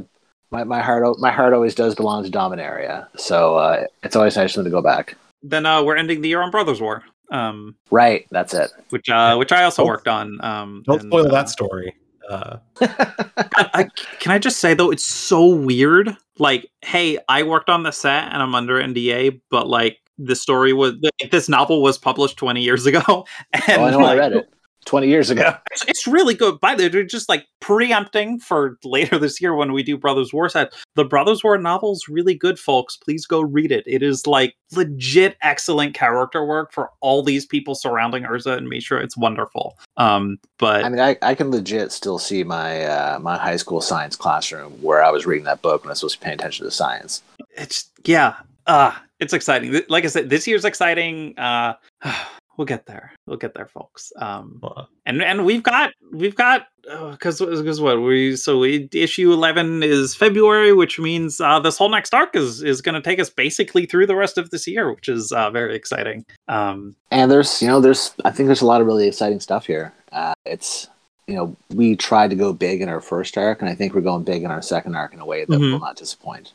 my, my heart my heart always does belong to Dominaria, so uh, it's always nice for them to go back. then uh, we're ending the year on Brothers War. Um, Right, that's it. which uh, which I also Don't- worked on. Um, Don't and, spoil uh, that story. Uh, I, I- can I just say though, it's so weird. Like, hey, I worked on the set and I'm under NDA, but like the story was like, this novel was published 20 years ago, and oh, I know, I read it twenty years ago. It's, it's really good. By the way, they're just like preempting for later this year when we do Brothers War set. The Brothers War novel's really good, folks. Please go read it. It is like legit excellent character work for all these people surrounding Urza and Mishra. It's wonderful. Um, but I mean, I, I can legit still see my uh, my high school science classroom where I was reading that book when I was supposed to be paying attention to science. it's yeah uh it's exciting like i said this year's exciting uh we'll get there we'll get there folks um uh, and and we've got we've got because because what we so we, issue 11 is february which means uh this whole next arc is is going to take us basically through the rest of this year which is uh very exciting um And there's you know there's I think there's a lot of really exciting stuff here. Uh, it's you know we tried to go big in our first arc, and I think we're going big in our second arc in a way that Mhm. will not disappoint.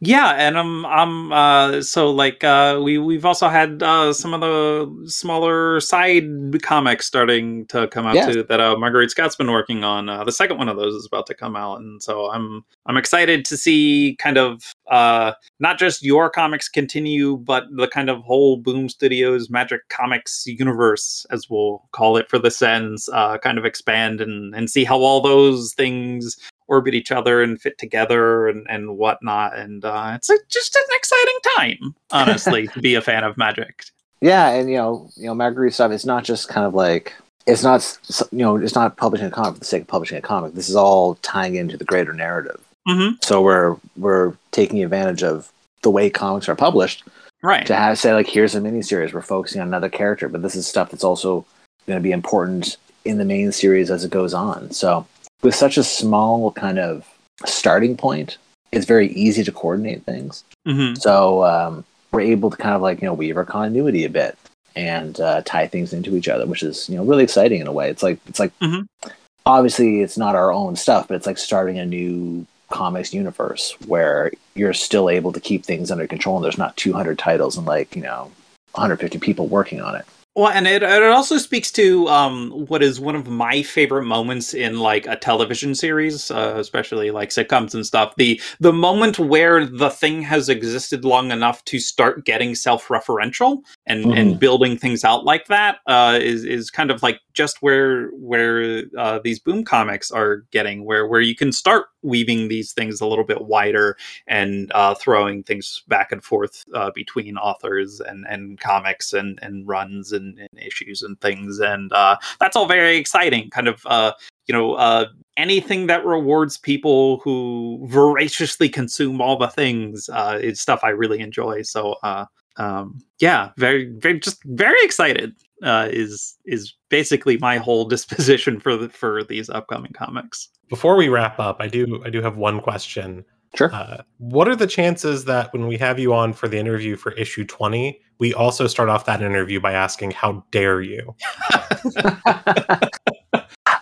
Yeah, and um, um, uh, so like, uh, we we've also had uh, some of the smaller side comics starting to come out Yeah. too that uh, Mairghread Scott's been working on. Uh, the second one of those is about to come out, and so I'm I'm excited to see kind of uh, not just your comics continue, but the kind of whole Boom Studios Magic Comics universe, as we'll call it for the Sens, uh, kind of expand and and see how all those things orbit each other and fit together and, and whatnot. And uh, it's a, just an exciting time, honestly, to be a fan of Magic. Yeah, and you know, you know, Mairghread stuff. It's not just kind of like it's not you know, it's not publishing a comic for the sake of publishing a comic. This is all tying into the greater narrative. hmm So we're we're taking advantage of the way comics are published Right. to have say like here's a miniseries. We're focusing on another character, but this is stuff that's also going to be important in the main series as it goes on. So with such a small kind of starting point, it's very easy to coordinate things. hmm So um, we're able to kind of like you know weave our continuity a bit and uh, tie things into each other, which is you know really exciting in a way. It's like it's like Mhm. obviously it's not our own stuff, but it's like starting a new comics universe where you're still able to keep things under control and there's not 200 titles and like you know 150 people working on it. Well, and it, it also speaks to um, what is one of my favorite moments in like a television series, uh, especially like sitcoms and stuff. The the moment where the thing has existed long enough to start getting self-referential and and building things out like that uh, is is kind of like just where where uh, these boom comics are getting, where where you can start weaving these things a little bit wider and uh, throwing things back and forth uh, between authors and, and comics and, and runs and, and issues and things. And uh, that's all very exciting. Kind of, uh, you know, uh, anything that rewards people who voraciously consume all the things uh, is stuff I really enjoy. So, um, yeah, very, very, just very excited. Uh, is is basically my whole disposition for the, for these upcoming comics. before we wrap up, I do I do have one question. Sure. Uh, what are the chances that when we have you on for the interview for issue 20, we also start off that interview by asking, How dare you?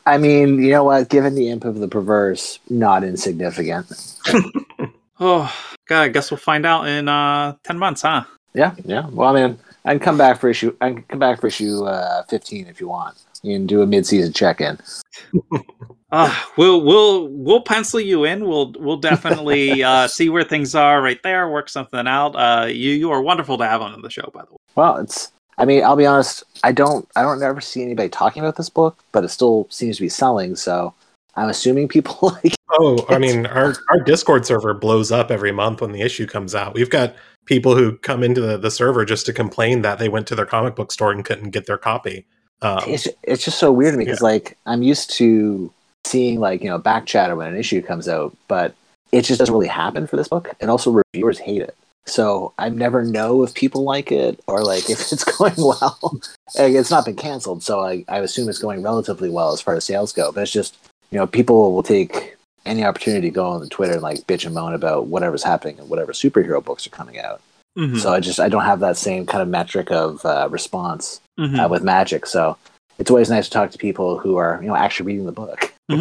I mean, you know what? Given the imp of the perverse, not insignificant. Oh, God, I guess we'll find out in uh, 10 months, huh? Yeah, yeah. Well, I mean, I can come back for issue. I can come back for issue uh, fifteen if you want. You can do a mid-season check-in. Uh, we'll we'll we'll pencil you in. We'll we'll definitely uh, see where things are right there. Work something out. Uh, you you are wonderful to have on the show, by the way. Well, it's. I mean, I'll be honest. I don't. I don't ever see anybody talking about this book, but it still seems to be selling. So I'm assuming people like. Oh, I mean, our our Discord server blows up every month when the issue comes out. We've got people who come into the, the server just to complain that they went to their comic book store and couldn't get their copy. Um, it's it's just so weird to me because like I'm used to seeing like you know back chatter when an issue comes out, but it just doesn't really happen for this book, and also reviewers hate it. So I never know if people like it or like if it's going well. it's not been canceled, so I, I assume it's going relatively well as far as sales go. But it's just you know people will take any opportunity to go on the Twitter and like bitch and moan about whatever's happening and whatever superhero books are coming out. Mhm. So I just I don't have that same kind of metric of uh, response Mhm. uh, with Magic. So it's always nice to talk to people who are you know actually reading the book.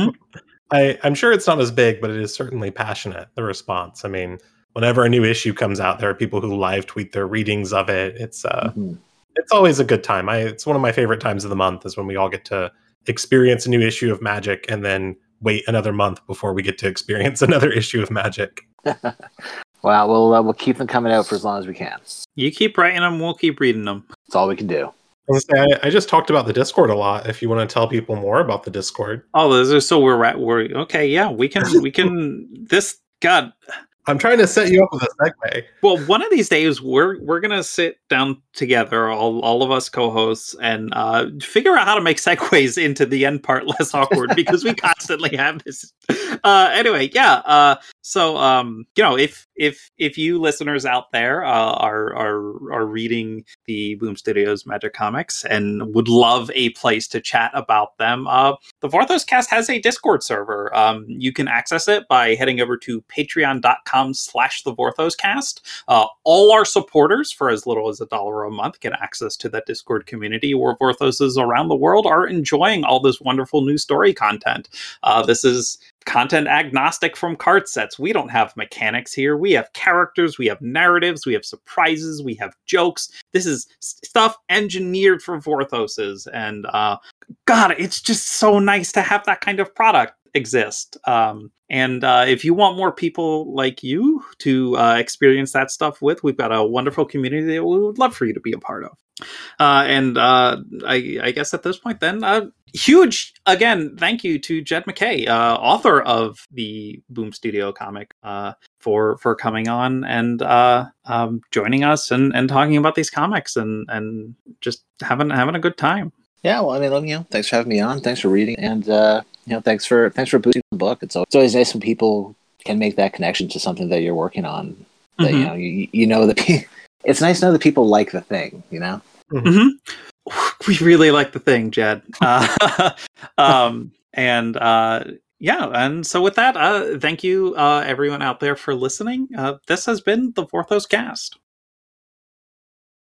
I, I'm sure it's not as big, but it is certainly passionate, the response. I mean, whenever a new issue comes out, there are people who live tweet their readings of it. It's uh Mhm. it's always a good time. I it's one of my favorite times of the month is when we all get to experience a new issue of Magic and then wait another month before we get to experience another issue of Magic. Well, we'll uh, we'll keep them coming out for as long as we can. You keep writing them, we'll keep reading them. That's all we can do. I, was gonna say, I, I just talked about the Discord a lot. If you want to tell people more about the Discord, Oh, those are so we're at. We're okay. Yeah, we can. We can. This God. I'm trying to set you up with a segue. Well, one of these days we're we're gonna sit down together, all all of us co-hosts, and uh, figure out how to make segues into the end part less awkward because we constantly have this. Uh, anyway, yeah. Uh, so um, you know, if if if you listeners out there uh, are are are reading the Boom Studios Magic Comics and would love a place to chat about them, uh, the Vorthos Cast has a Discord server. Um, you can access it by heading over to patreon.com slash the Vorthos Cast. Uh, all our supporters, for as little as a dollar a month, get access to that Discord community where Vorthoses around the world are enjoying all this wonderful new story content. Uh, this is content agnostic from card sets. We don't have mechanics here. We have characters, we have narratives, we have surprises, we have jokes. This is stuff engineered for Vorthoses. And uh, God, it's just so nice to have that kind of product exist. Um, and uh, if you want more people like you to uh, experience that stuff with, we've got a wonderful community that we would love for you to be a part of. Uh, and uh, I, I guess at this point, then, uh, huge again, thank you to Jed MacKay, uh, author of the Boom Studio comic, for for coming on and um, joining us and, and talking about these comics and and just having having a good time. Yeah, well, I mean, you know, thanks for having me on. Thanks for reading, and you know, thanks for thanks for boosting the book. It's always, it's always nice when people can make that connection to something that you're working on. That you Mhm. know, you you know that pe- it's nice to know that people like the thing. You know. hmm We really like the thing, Jed. Uh, um, and uh, yeah, and so with that, uh, thank you, uh, everyone out there, for listening. Uh, this has been the Vorthos Cast.